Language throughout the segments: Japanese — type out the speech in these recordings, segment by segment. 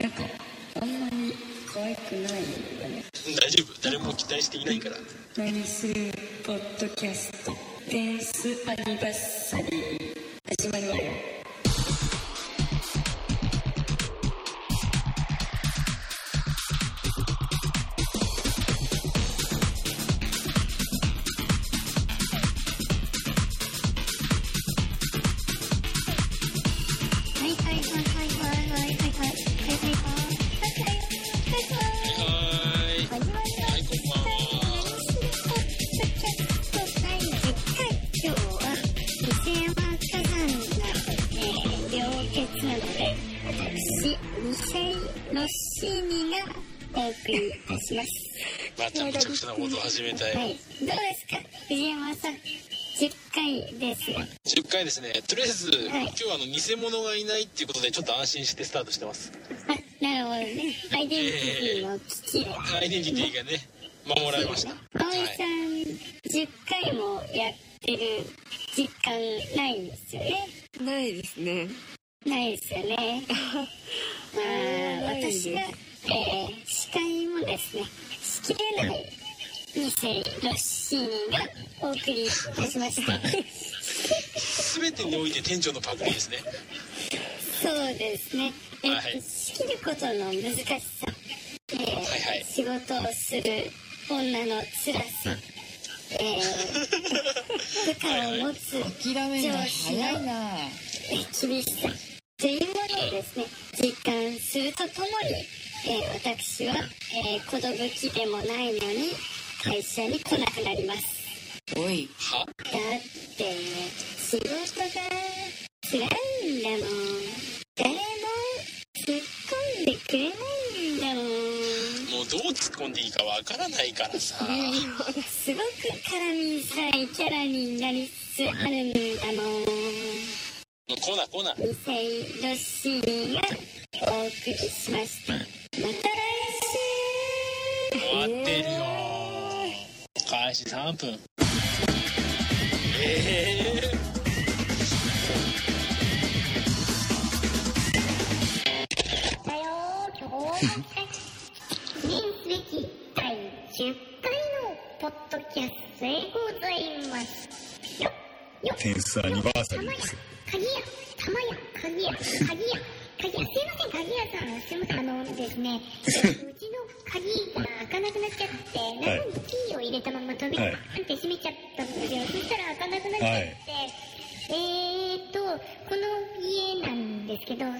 なんかあんまり可愛くないよね。大丈夫？誰も期待していないから。何するポッドキャスト？デンスアニバッサリー。始まるわよ始めたい、はい。どうですか？藤山さん。10回ですが10回ですね。とりあえず、い。今日はあの偽物がいないっていうことでちょっと安心してスタートしてます。あなるほどね。アイデンティティの危機を。アイデンティティがね守られました。葵さん10回もやってる実感ないんですよね。ないですね。ないですよね。まあ私が、えー司会もですねしきれない偽ロッシーニがお送りいたしました全てにおいて店長のパクリですね。そうですね。えっと、はい。仕切ることの難しさ、えーはい仕事をする女の辛さ。えー、部下を持つ上司の早いな。厳しさ。というものをですね実感するとともに、えー私は、えー、子供きでもないのに会社に来なくなります。おい、はだって仕事が辛いんだもん。誰も突っ込んでくれないんだもん。もうどう突っ込んでいいかわからないからさ。すごく絡みづらいキャラになりつつあるんだもん。もう来な来な。ミセイ・ロッシーニがお送りしましたまた来終わってるよ開始三分。ええー天スアニバーサリーです鍵屋玉屋鍵屋鍵屋鍵屋すいません鍵屋さんすいませんあのですね うち鍵が開かなくなっちゃって中にキーを入れたまま扉はいパンって閉めちゃったんですよ、そしたら開かなくなっちゃって、はいえーっとこの家なんですけどあ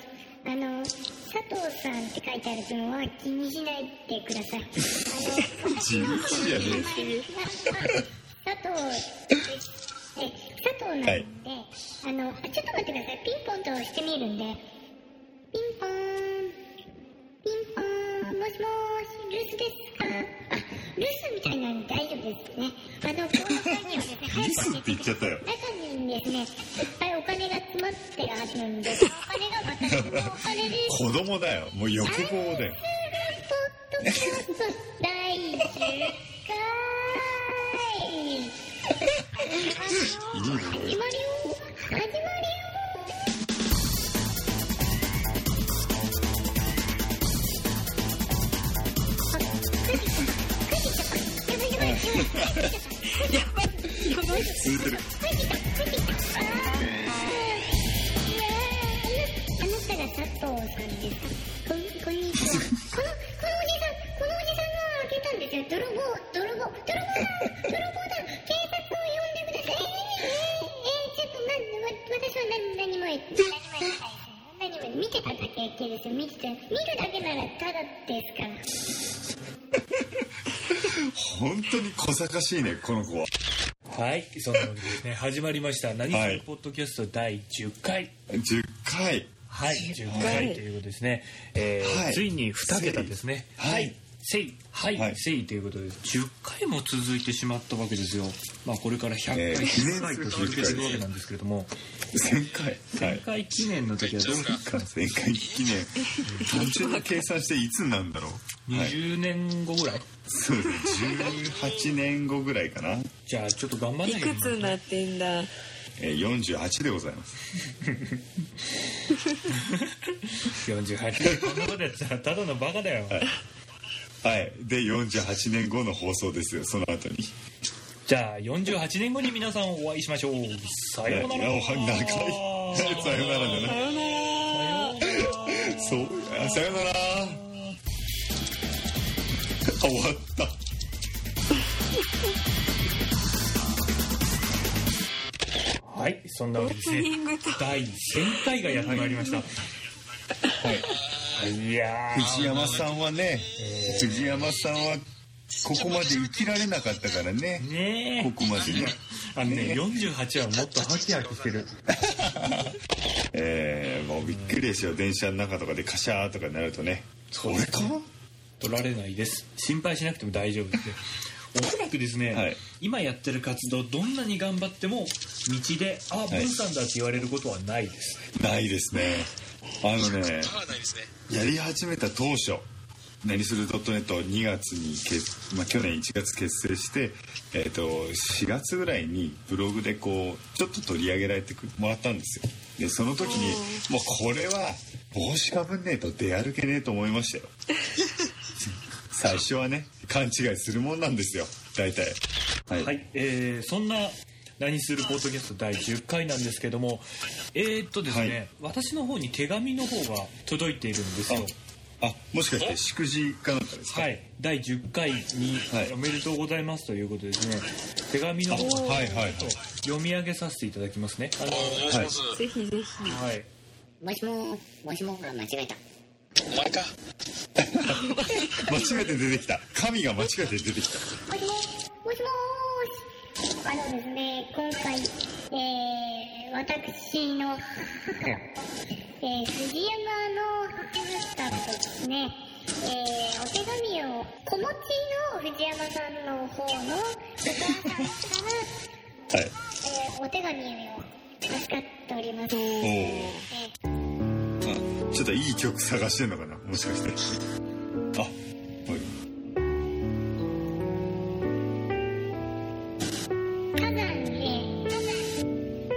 の佐藤さんって書いてある分は気にしないでくださいあの 自分やね佐藤です。え、佐藤なんで、はいあの、あちょっと待ってください。ピンポンとしてみるんで。ピンポーン。留守ですか？あ、留守みたいなんで大丈夫ですね。あの、この鍵をですね、早くって言っちゃったよ中にですね、いっぱいお金が詰まってるはずなんで、お金が私のお金です。子供だよ。もう欲望だよポッドキャスト第10回始まやばい。この人。っる。あなたが佐藤さんですかに小賢しいねこの子ははい、そんなわけでですね、始まりました。何はいするポッドキャスト第10回。10回はい、10回ということですね。えーはいついに2桁ですね。はい。せい、はい、はい。せいということで、10回も続いてしまったわけですよ。まあ、これから100回、えー100回と続けていくわけなんですけれども、1000回。は1000回記念の時はどうですか？1000回。記念。単純に計算していつなんだろう？はい ?20 年後ぐらい？そうです。ね18年後ぐらいかな。じゃあ、ちょっと頑張んないとい。くつになってんだ？えー48でございます。48でこんなことやってたらただのバカだよ。はいで48年後の放送ですよその後に。じゃあ48年後に皆さんお会いしましょう。さようなら。さようならだなそうあさようなら。あ 終わった。はいそんなわけで第1000回がやってまいりました。はいい。やー藤山さんはね、藤山さんはここまで生きられなかったからね。ねえ。ここまでね。あのね48はもっとハキハキしてる。えー、もうびっくりですよ。電車の中とかでカシャーとかなるとね。それか？取られないです。心配しなくても大丈夫ですおそらくですね、はい。今やってる活動どんなに頑張っても道で「あい。ブンさんだ」って言われることはないです、ないですねあのねわからないですね。やり始めた当初何する .net2 月に結、まあ、去年1月結成して、えー、と4月ぐらいにブログでこうちょっと取り上げられてくもらったんですよ。でその時にもうこれは帽子かぶんねえと出歩けねえと思いましたよ。最初はね勘違いするもんなんですよ。大体。はい、はい、えーそんな「何するポッドキャスト」第10回なんですけどもえー、っとですね、はい。私の方に手紙の方が届いているんですよ。あもしかして祝辞かなんかですか、はい。第10回にはい。おめでとうございますということでですね。手紙の方をはいはいはい。読み上げさせていただきますね。あのお願い。します、ぜひぜひ。はい。もしもーもしもーが間違えた。お前か。間違えて出てきた。神が間違えて出てきたあのですね今回えー、私の母え。ー、藤山の母方とですね。えー、お手紙を子持ちの藤山さんの方のお母さんから はい。えーお手紙を預かっております。おえあちょっといい曲探してんのかな？もしかして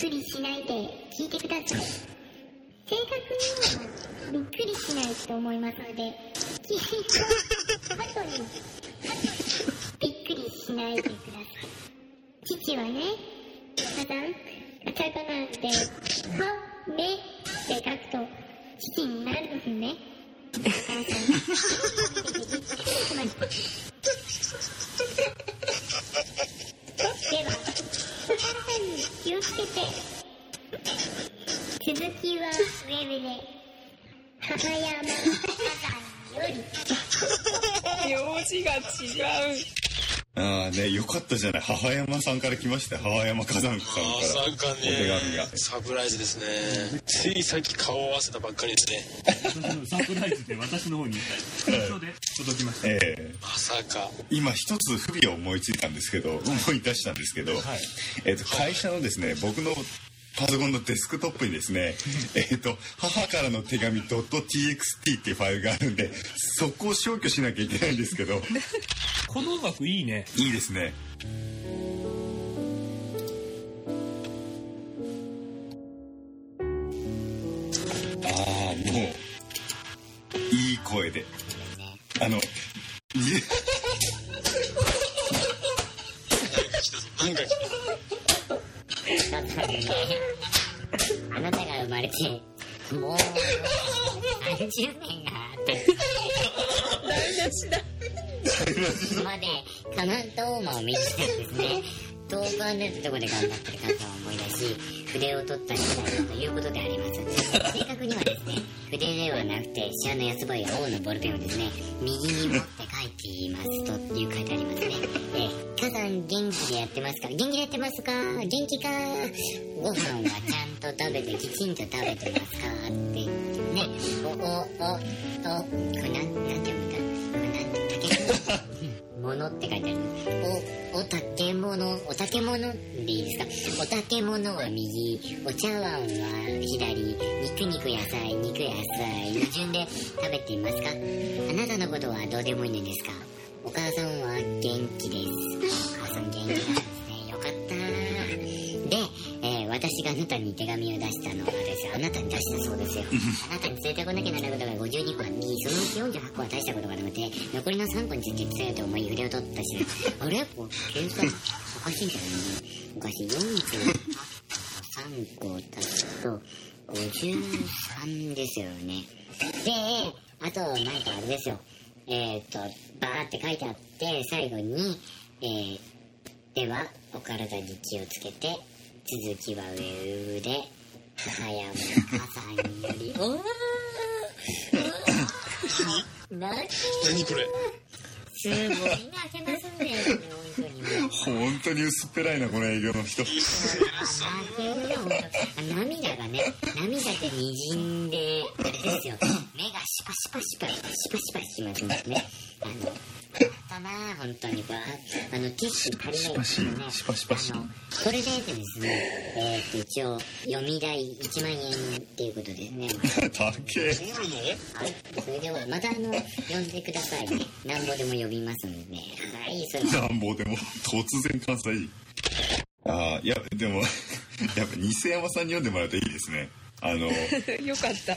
くりしないで聞いてください。正確にはびっくりしないと思いますので聞いた後にびっくりしないでください父はね火山カタカナで「は」「め」って書くと父になるんですねお母さんびっくりしましたではお母さんに気をつけて。続きはウェブで。母山火山より。用字が違う。ああねよかったじゃない。母山さんから来ました母山火山さんから。お手紙ねが。サプライズですね。ついさっき顔を合わせたばっかりですね。サプライズで私の方に。届きました。ええ。まさか。今一つ不備を思いついたんですけど思い出したんですけど、えっと会社のですね僕のパソコンのデスクトップにですねえっと母からの手紙 .txt っていうファイルがあるんでそこを消去しなきゃいけないんですけど この音楽いいね。いいですね。ああもういい声で。あのだったねあなたが生まれてもう30年がまでカナントーマを見てたんですね遠く離れたところで頑張ってる方を思い出し筆を取った次第だということであります正確にはですね筆ではなくてシアの安坊や王のボールペンをですね右に持って書いていますという書いてありますねえー母さん元気でやってますか？元気でやってますか？元気か？ご飯はちゃんと食べてきちんと食べてますか？って言ってねおおおおこれなんなんて物って書いてある。おお竹物お竹物でいいですか？お竹物は右お茶碗は左。肉肉野菜肉野菜。の順で食べていますか？あなたのことはどうでもいいのですか？お母さんは元気です。お母さん元気。です私があなたに手紙を出したのはですよあなたに出したそうですよ。あなたに連れてこなきゃならないことが52個ありそのうち48個は大したことがなくて残りの3個について伝えようと思い筆を取ったし あれこう計算おかしいんじゃないおかしい43個足すと53ですよね。であとなんかあれですよ。えっ、とバーって書いてあって最後に、えーではお体に気をつけて続きは上で母山母さんより おー何？何これ？すごい泣けますんだよね本当にも。う本当に薄っぺらいなこの営業の人。涙がね涙で滲んであれですよ目がシパシパシパシパシパしますねあのたな本当にこうあのティッシュ足りないですよねシパシパシこれでですねえー、っと一応読み代1万円っていうことですねたっけはい、それではまたあの呼んでくださいね。なんぼでも呼びますんでね。はい、それなんぼでも突然関西ああいやでもやっぱ偽山さんに読んでもらうといいですねあの よかった。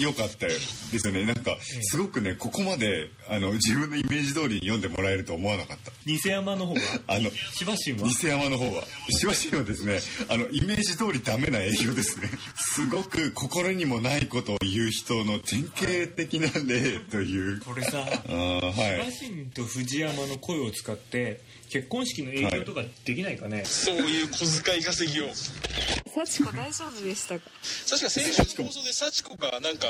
よかったよですよね。なんかすごくねここまであの自分のイメージ通りに読んでもらえると思わなかった。偽山の方があのしばしんは？偽山の方は。しばしばはですねあのイメージ通りダメな営業ですね。すごく心にもないことを言う人の典型的な例という。これさあーはしばいしんと藤山の声を使って結婚式の営業とかできないかね、そういう小遣い稼ぎを。幸子大丈夫でしたか？確か先週の放送で幸子がなんか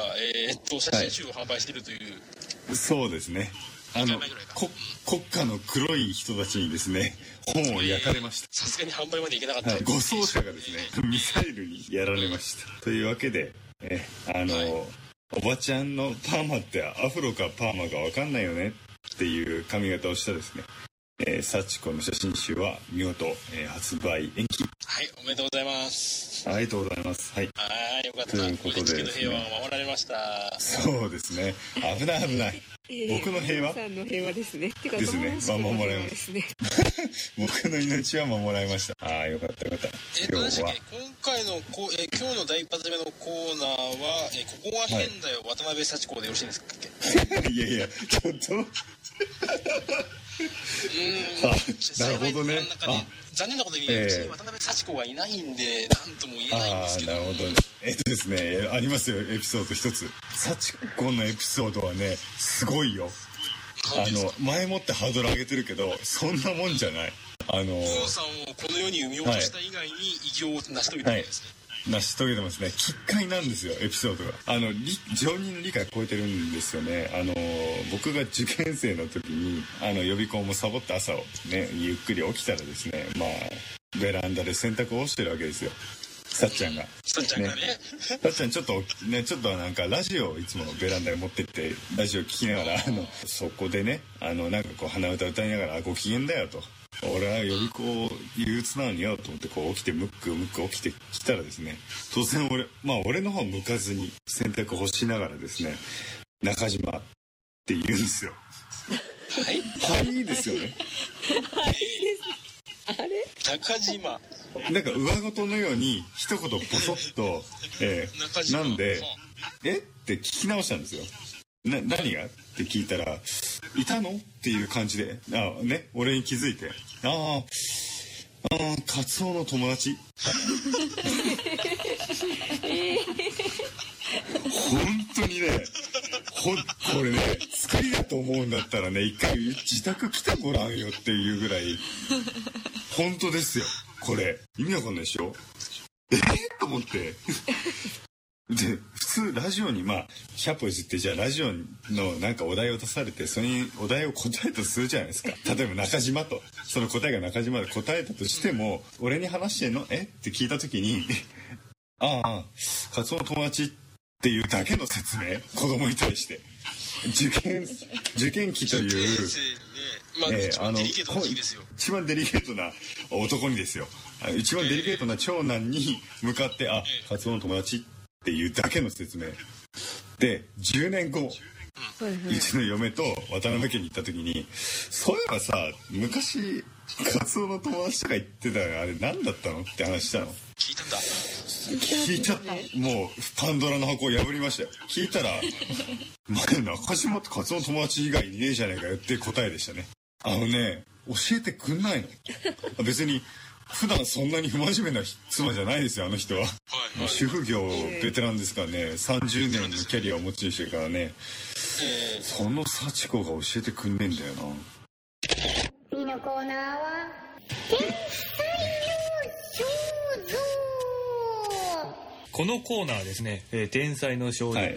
えーっと写真集を販売しているという、そうですね。あのこ国家の黒い人たちにですね本を焼かれました。さすがに販売までいけなかった、はい、護送車がですねミサイルにやられました。というわけでえあの、はい。おばちゃんのパーマってアフロかパーマか分かんないよねっていう髪型をしたですねえー、幸子の写真集は見事、えー発売延期。はいおめでとうございます。ありがとうございます。はい。はいよかった。ということでこれで地球の平和が守られました。そうですね。危ない危ない。僕の平和？さんの平和ですね。ですね。守られま平和ですね。僕の命は守られました。ああよかったよかった。えっと今日は。今回のこう、えー今日の第一発目のコーナーは「えーここは変だよ、渡辺幸子」でよろしいんですか？っ けいやいやちょっとなるほどね。残念なことに、ええうちに渡辺幸子がいないんで何とも言えないんあですけど。あなるほどね。えっとですねありますよエピソード一つ。幸子のエピソードはねすごいよ。あの前もってハードル上げてるけどそんなもんじゃない。あのお父さんをこの世に産み落とした以外に偉業を成し遂げたわけですね、成し遂げてますね。奇怪なんですよエピソードが。あの理常人の理解を超えてるんですよね。あの僕が受験生の時にあの予備校もサボって朝をねゆっくり起きたらですねまあベランダで洗濯を干してるわけですよ。さっちゃんが。さっちゃんがね。さっちゃんちょっとねちょっとなんかラジオをいつもベランダに持ってってラジオ聞きながらあのそこでねあのなんかこう鼻歌歌いながらあ「ご機嫌だよ」と。俺は予備校憂鬱なのによと思ってこう起きてムックムック起きてきたらですね突然俺まあ俺の方向かずに洗濯干しながらですね「中島」って言うんですよ。はい。はいですよね。中島。なんか上ごとのように一言ボソッと「えーなんではえ？って聞き直したんですよ。な何が？って聞いたら「いたの?」っていう感じで。あね。俺に気づいて「あー。あーカツオの友達」本当にねほこれね作りだと思うんだったらね一回自宅来てごらんよっていうぐらい本当ですよ。これ。意味わかんないでしょ？え？ー、と思って。で普通ラジオにまあ100歩譲ってじゃあラジオのなんかお題を出されてそれにお題を答えたとするじゃないですか。例えば中島と。その答えが中島で答えたとしても俺に話してんの？え？って聞いた時に「ああカツオの友達」っていうだけの説明？子供に対して。受験受験期という先生ね。まあ、えー一番デリケートな時期ですよ。一番デリケートな男にですよ。あ一番デリケートな長男に向かって「あカツオの友達」っていうだけの説明。で10年後うちの嫁と渡辺家に行った時に「そういえばさ昔カツオの友達とか言ってたあれ何だったの?」って話したの。聞いたんだ。聞いた。もうパンドラの箱を破りましたよ。聞いたら「前中島ってカツオの友達以外いねえじゃねえかよ」って答えでしたね。あのね教えてくんないの。別に普段そんなに不真面目な妻じゃないですよあの人は。はいはい。主婦業ベテランですからね。30年のキャリアを持ち主だからね。えその幸子が教えてくんねえんだよな。次のコーナーは天才の肖像このコーナーはですね、えー天才の肖像、はい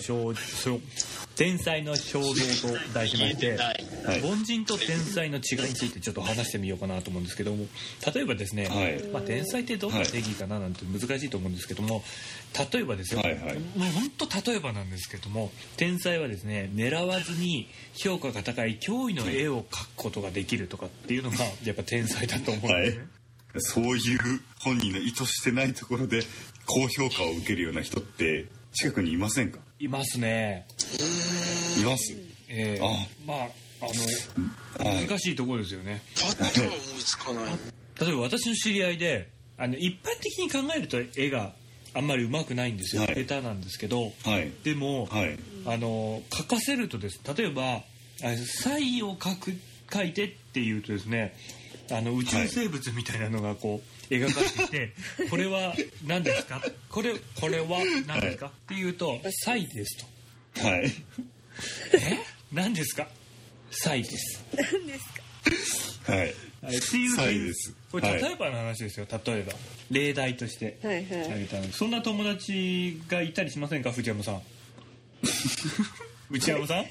天才の肖像と題しまして、はい。凡人と天才の違いについてちょっと話してみようかなと思うんですけども例えばですね、はい。まあ、天才ってどんな定義かななんて難しいと思うんですけども例えばですよ、はいはい。もう本当例えばなんですけども天才はですね狙わずに評価が高い驚異の絵を描くことができるとかっていうのがやっぱ天才だと思うんですね。そういう本人の意図してないところで高評価を受けるような人って近くにいませんか？いますね。います？えーあ。まああのはい。難しいところですよね。ー、パッとは思いつかない。例えば私の知り合いであの一般的に考えると絵があんまり上手くないんですよ、はい。下手なんですけど。はい。でも、はい。あの描かせるとです例えばあサイを描く描いてっていうとですねあの宇宙生物みたいなのがこう描かれてきて、これは何ですか？これこれは何ですか、っていうと「サイです」と。はい「え？何ですか?」「サイです」何ですか？はい。はい、っていうサイです。これはい。例えばの話ですよ、例えば例題としてはいはい。挙げたの。そんな友達がいたりしませんか？藤山さん。内山さん？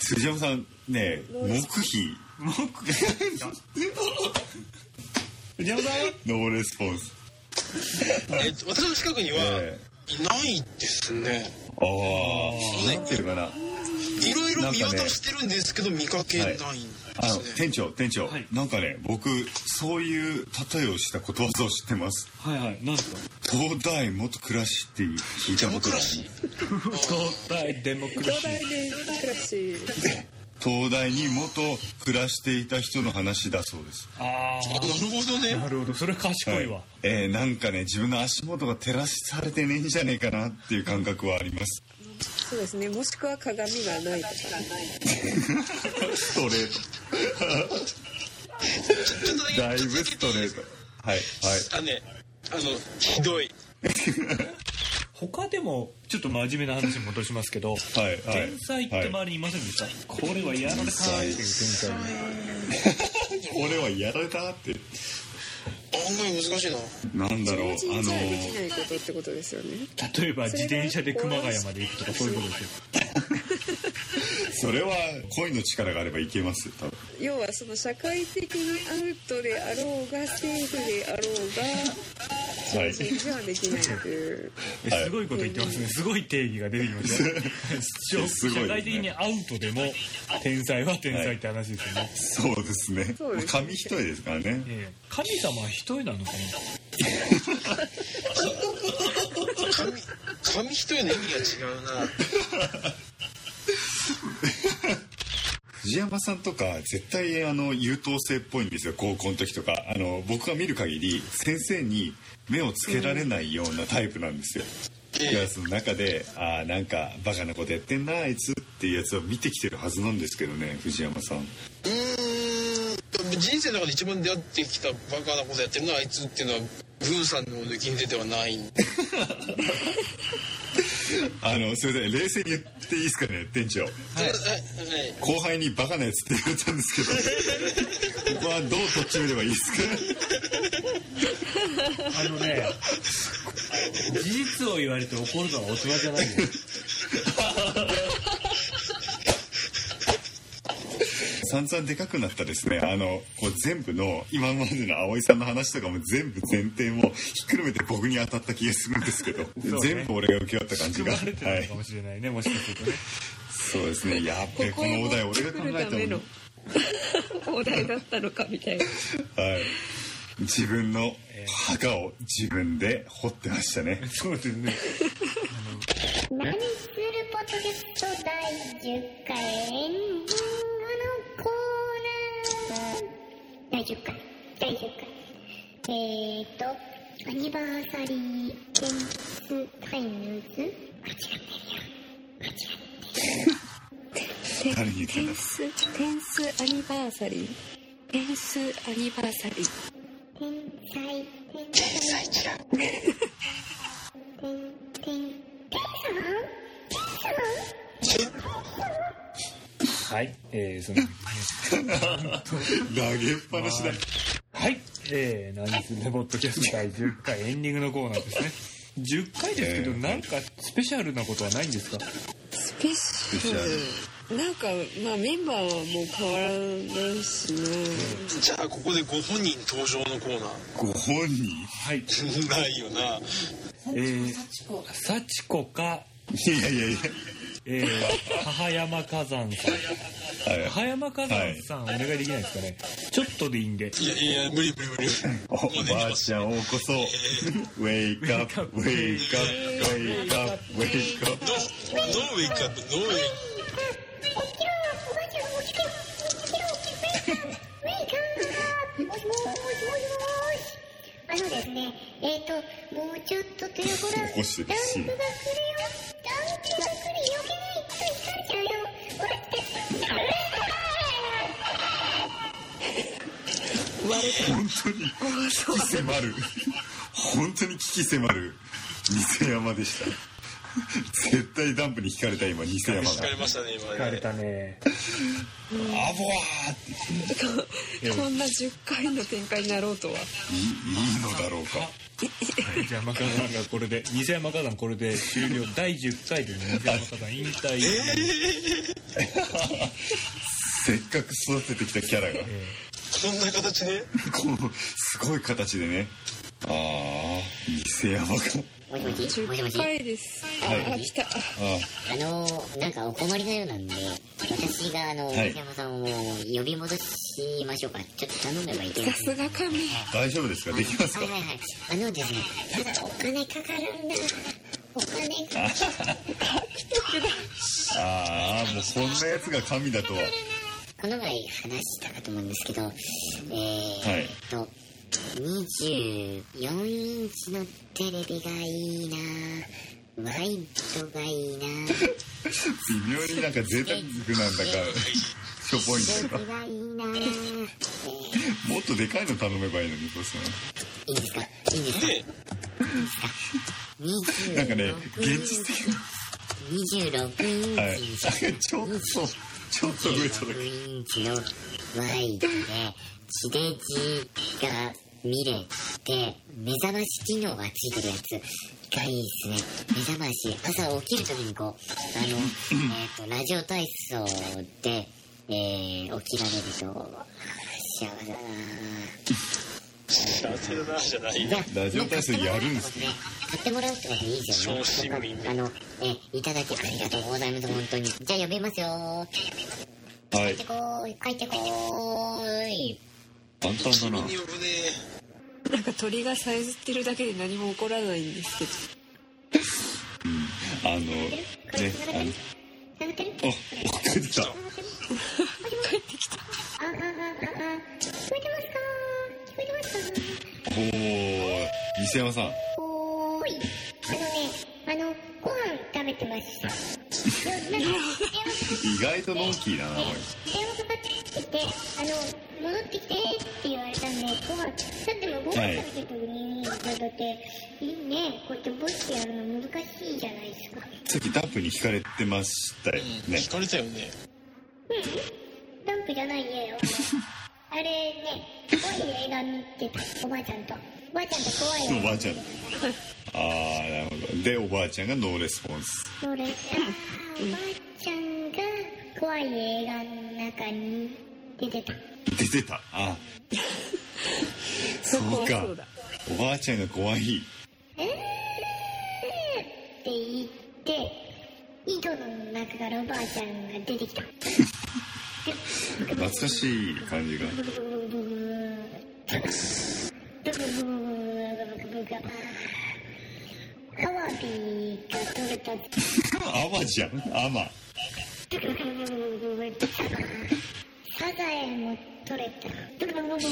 辻山さんね黙秘。僕藤山さんノーレスポンス。え私の近くにはえいないですね。ああ。なんていうかな。いろいろ見渡してるんですけど見かけないんですあのね、店長店長、はい。なんかね僕そういう例えをしたことわざを知ってます。はいはい。何ですか？東大元暮らしって聞いたことがある東大デモクラ東シー大で暮らし東大に元暮らしていた人の話だそうです。ああなるほどね。あなるほどそれ賢いわ、えーなんかね自分の足元が照らしされてねえんじゃねえかなっていう感覚はあります。そうですね。もしくは鏡がないとか ストレート。だいぶストレート。はい。あのねあのひどい 他でもちょっと真面目な話に戻しますけど、はいはい天才って周りにいませんでした、これはやられたー っていう天才はい俺はやられたって。あ案外難しいななんだろうあの例えば自転車で熊谷まで行くとかそういうことですよそれは恋の力があればいけますよ多分。要はその社会的にアウトであろうがセーフであろうがはい一日はできないという。えすごいこと言ってますね。すごい定義が出てきました。よす。ね社会的にアウトでも天才は天才って話ですよね、そうですね。そうですね。紙一重ですからね。ええ。神様は一重なのかな？紙紙一重の意味が違うな藤山さんとか絶対あの優等生っぽいんですよ高校の時とか。あの僕が見る限り先生に目をつけられないようなタイプなんですよ、クラスの中でああなんかバカなことやってんなあいつっていうやつを見てきてるはずなんですけどね藤山さん。うーん人生の中で一番出会ってきたバカなことやってるのはあいつっていうのは軍さんの抜きん出てはない。ん で あのすいません。冷静に言っていいですかね店長。はい。後輩にバカなやつって言われたんですけど。ここはどうとっちめればいいですか あのね事実を言われて怒るのは大人じゃないよ 散々でかくなったですね。あのこう全部の今までの葵さんの話とかも全部前提もひっくるめて僕に当たった気がするんですけど、ね。全部俺が受け負った感じが。含まれてはいるのかもしれないね、もしかするとね。そうですね。やっべこのお題俺が考えたの。お題だったのかみたいな。い。自分の墓を自分で掘ってましたね。そうですね。何するポッドキャスト第10回？第10回第10回えーと anniversary tenth times 間違ってるよ間違ってる誰に言ってんだ tenth tenth anniversary。tenth anniversary 天才。天才違うはいえー、その。投げっぱなしだ。はいえー、何するポッドキャスト第10回エンディングのコーナーですね。10回ですけど、えー。なんかスペシャルなことはないんですか？スペシャル。なんかまあメンバーはもう変わらないしね。じゃあここでご本人登場のコーナご本人？はい。ー ないよな。えー、幸子か。いやいやいやえー、母山火山さん。はい。母山火山さん、お願いできないですかね。ちょっとでいいんで。いやいや無理無理無理。おばあちゃんをこそウェイクアップ。ウェイクアップウェイクアップウェイクアップ。ノーノーウェイクアップ？ノーウェイあのですね、えっ、ー、と、もうちょっとというほら、起こしてるダンプが来るよ。本当に危機迫る本当に危機迫る偽山でした絶対ダンプに引かれた今偽山が聞かれましたね今疲れたねあぼわーってこんな10回の展開になろうとはいいいのだろうかはいじゃあマカザンがこれで偽山火山これで終了第10回で偽山火山引退、せっかく育ててきたキャラがこんな形で？こうすごい形でね。ああ偽山が。もしもし？もしも10し？回ですあ、はい。あ来たああのー、なんかお困りのようなんで私があのはい。西山さんを呼び戻しましょうか。ちょっと頼めばいけまさすすが神。大丈夫ですか？できますか？はいはいはい。あのですねただお金かかるんだ。お金かかる。ああもうこんなやつが神だとはこの前話したかと思うんですけどえー、はいと24インチのテレビがいいなワイドがいいな微妙になんか贅沢なんだかしょぼいんだがいいもっとでかいの頼めばいいのにこうさー、いいんですか？いいんですか？ね26なんかね現実的26インチはい。にちょっとちょっと上とだ26インチのワイドで地デジが見れって目覚まし機能がついてるやつがいいですね。目覚まし朝起きる時にこうあの えっとラジオ体操で、えー、起きられると幸せだな幸せだなじゃない。ラジオ体操やるんですね買ってもらうってことでいいですよね。小市民あのえいただきありがとうございます本当に。じゃあ読みますよ。はい。帰ってこーい。帰ってこーい。簡単だな。君に呼ぶねなんか鳥がさえずってるだけで何も起こらないんですけど。あのねあの繋がってるあ遅れてたあああああ聞こえてますか聞こえてますかおお西山さんおーいあのねあのご飯食べてました意外とノンキーだなおい電話かかってきてあの戻ってきてって言われたんでご飯だってもご飯食べてる時に、だっていいねこうやってボイスやるの難しいじゃないですかさっきダンプに引かれてましたよね聞かれたよねダンプじゃないよあれね怖い映画見てた。おばあちゃんと。おばあちゃんと怖いおばあちゃん。ああなるほど。でおばあちゃんがノーレスポンス。それあーおばあちゃんが怖い映画の中に出てた。出てた。あ そうかそうだおばあちゃんが怖い。えー！って言って井戸の中からおばあちゃんが出てきた 懐かしい感じが。アワ。じゃん、アマ。サザエも取れた。ブブブブブ。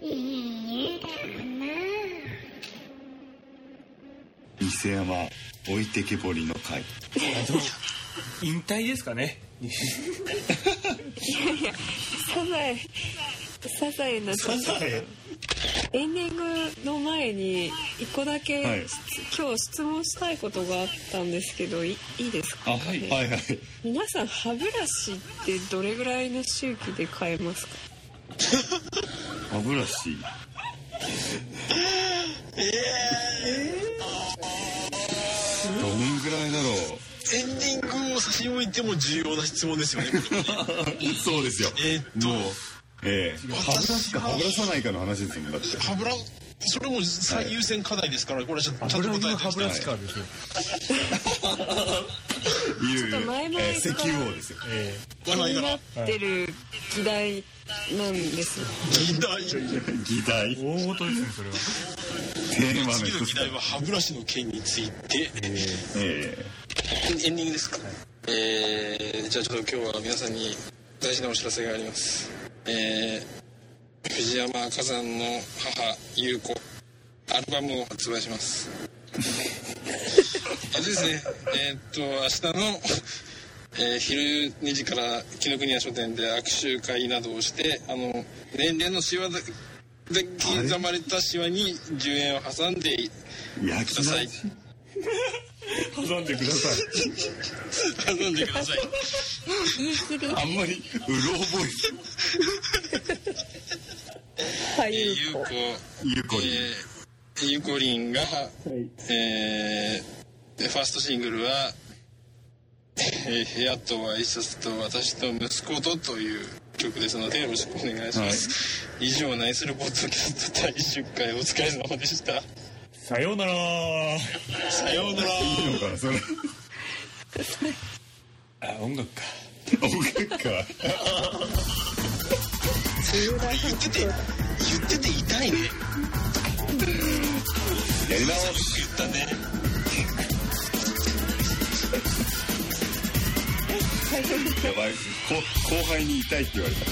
いい家だな。伊勢山置いてけぼりの会。引退ですかね。サザエサザエのサザエエンディングの前に一個だけ、はい。今日質問したいことがあったんですけどいいいですか、あはいはいはい。皆さん歯ブラシってどれぐらいの周期で買えますか？歯ブラシ。どんぐらいだろエンディングを差し置いても重要な質問ですよね。う そうですよ。えーっとええ。歯ブラシか歯ブラさないかの話ですもんだって。歯ブラそれも最優先課題ですからこれはちゃんちゃんと油答えてい。うちょっと前々からえー石油王ですよ。え気になってる議題なんです。議題議題え大事ですねそれは次の議題は歯ブラシの件について。えエンディングですか？えー、じゃあちょっと今日は皆さんに大事なお知らせがあります。えー、藤山火山の母優子。アルバムを発売します。あれですねえーっと明日の、えー昼2時から紀ノ国屋書店で握手会などをしてあの年齢のシワでで刻まれたシワに10円を挟んでく。ださいな挟んでください。挟んでください。あんまりうろ覚はえーゆうこ。ゆうこえゆうこりん。えーゆうこりんが、えーファーストシングルは「えー部屋とは一冊と私と息子と」という曲ですのでよろしくお願いします、以上ナイスルポッドキャスト第10回お疲れ様でした。さようなら。さようなら。いいのかなそれ。あ音楽か。音楽か。言ってて言ってて痛いね。やり直し。言ったね。やばいこ後輩に痛いって言われた。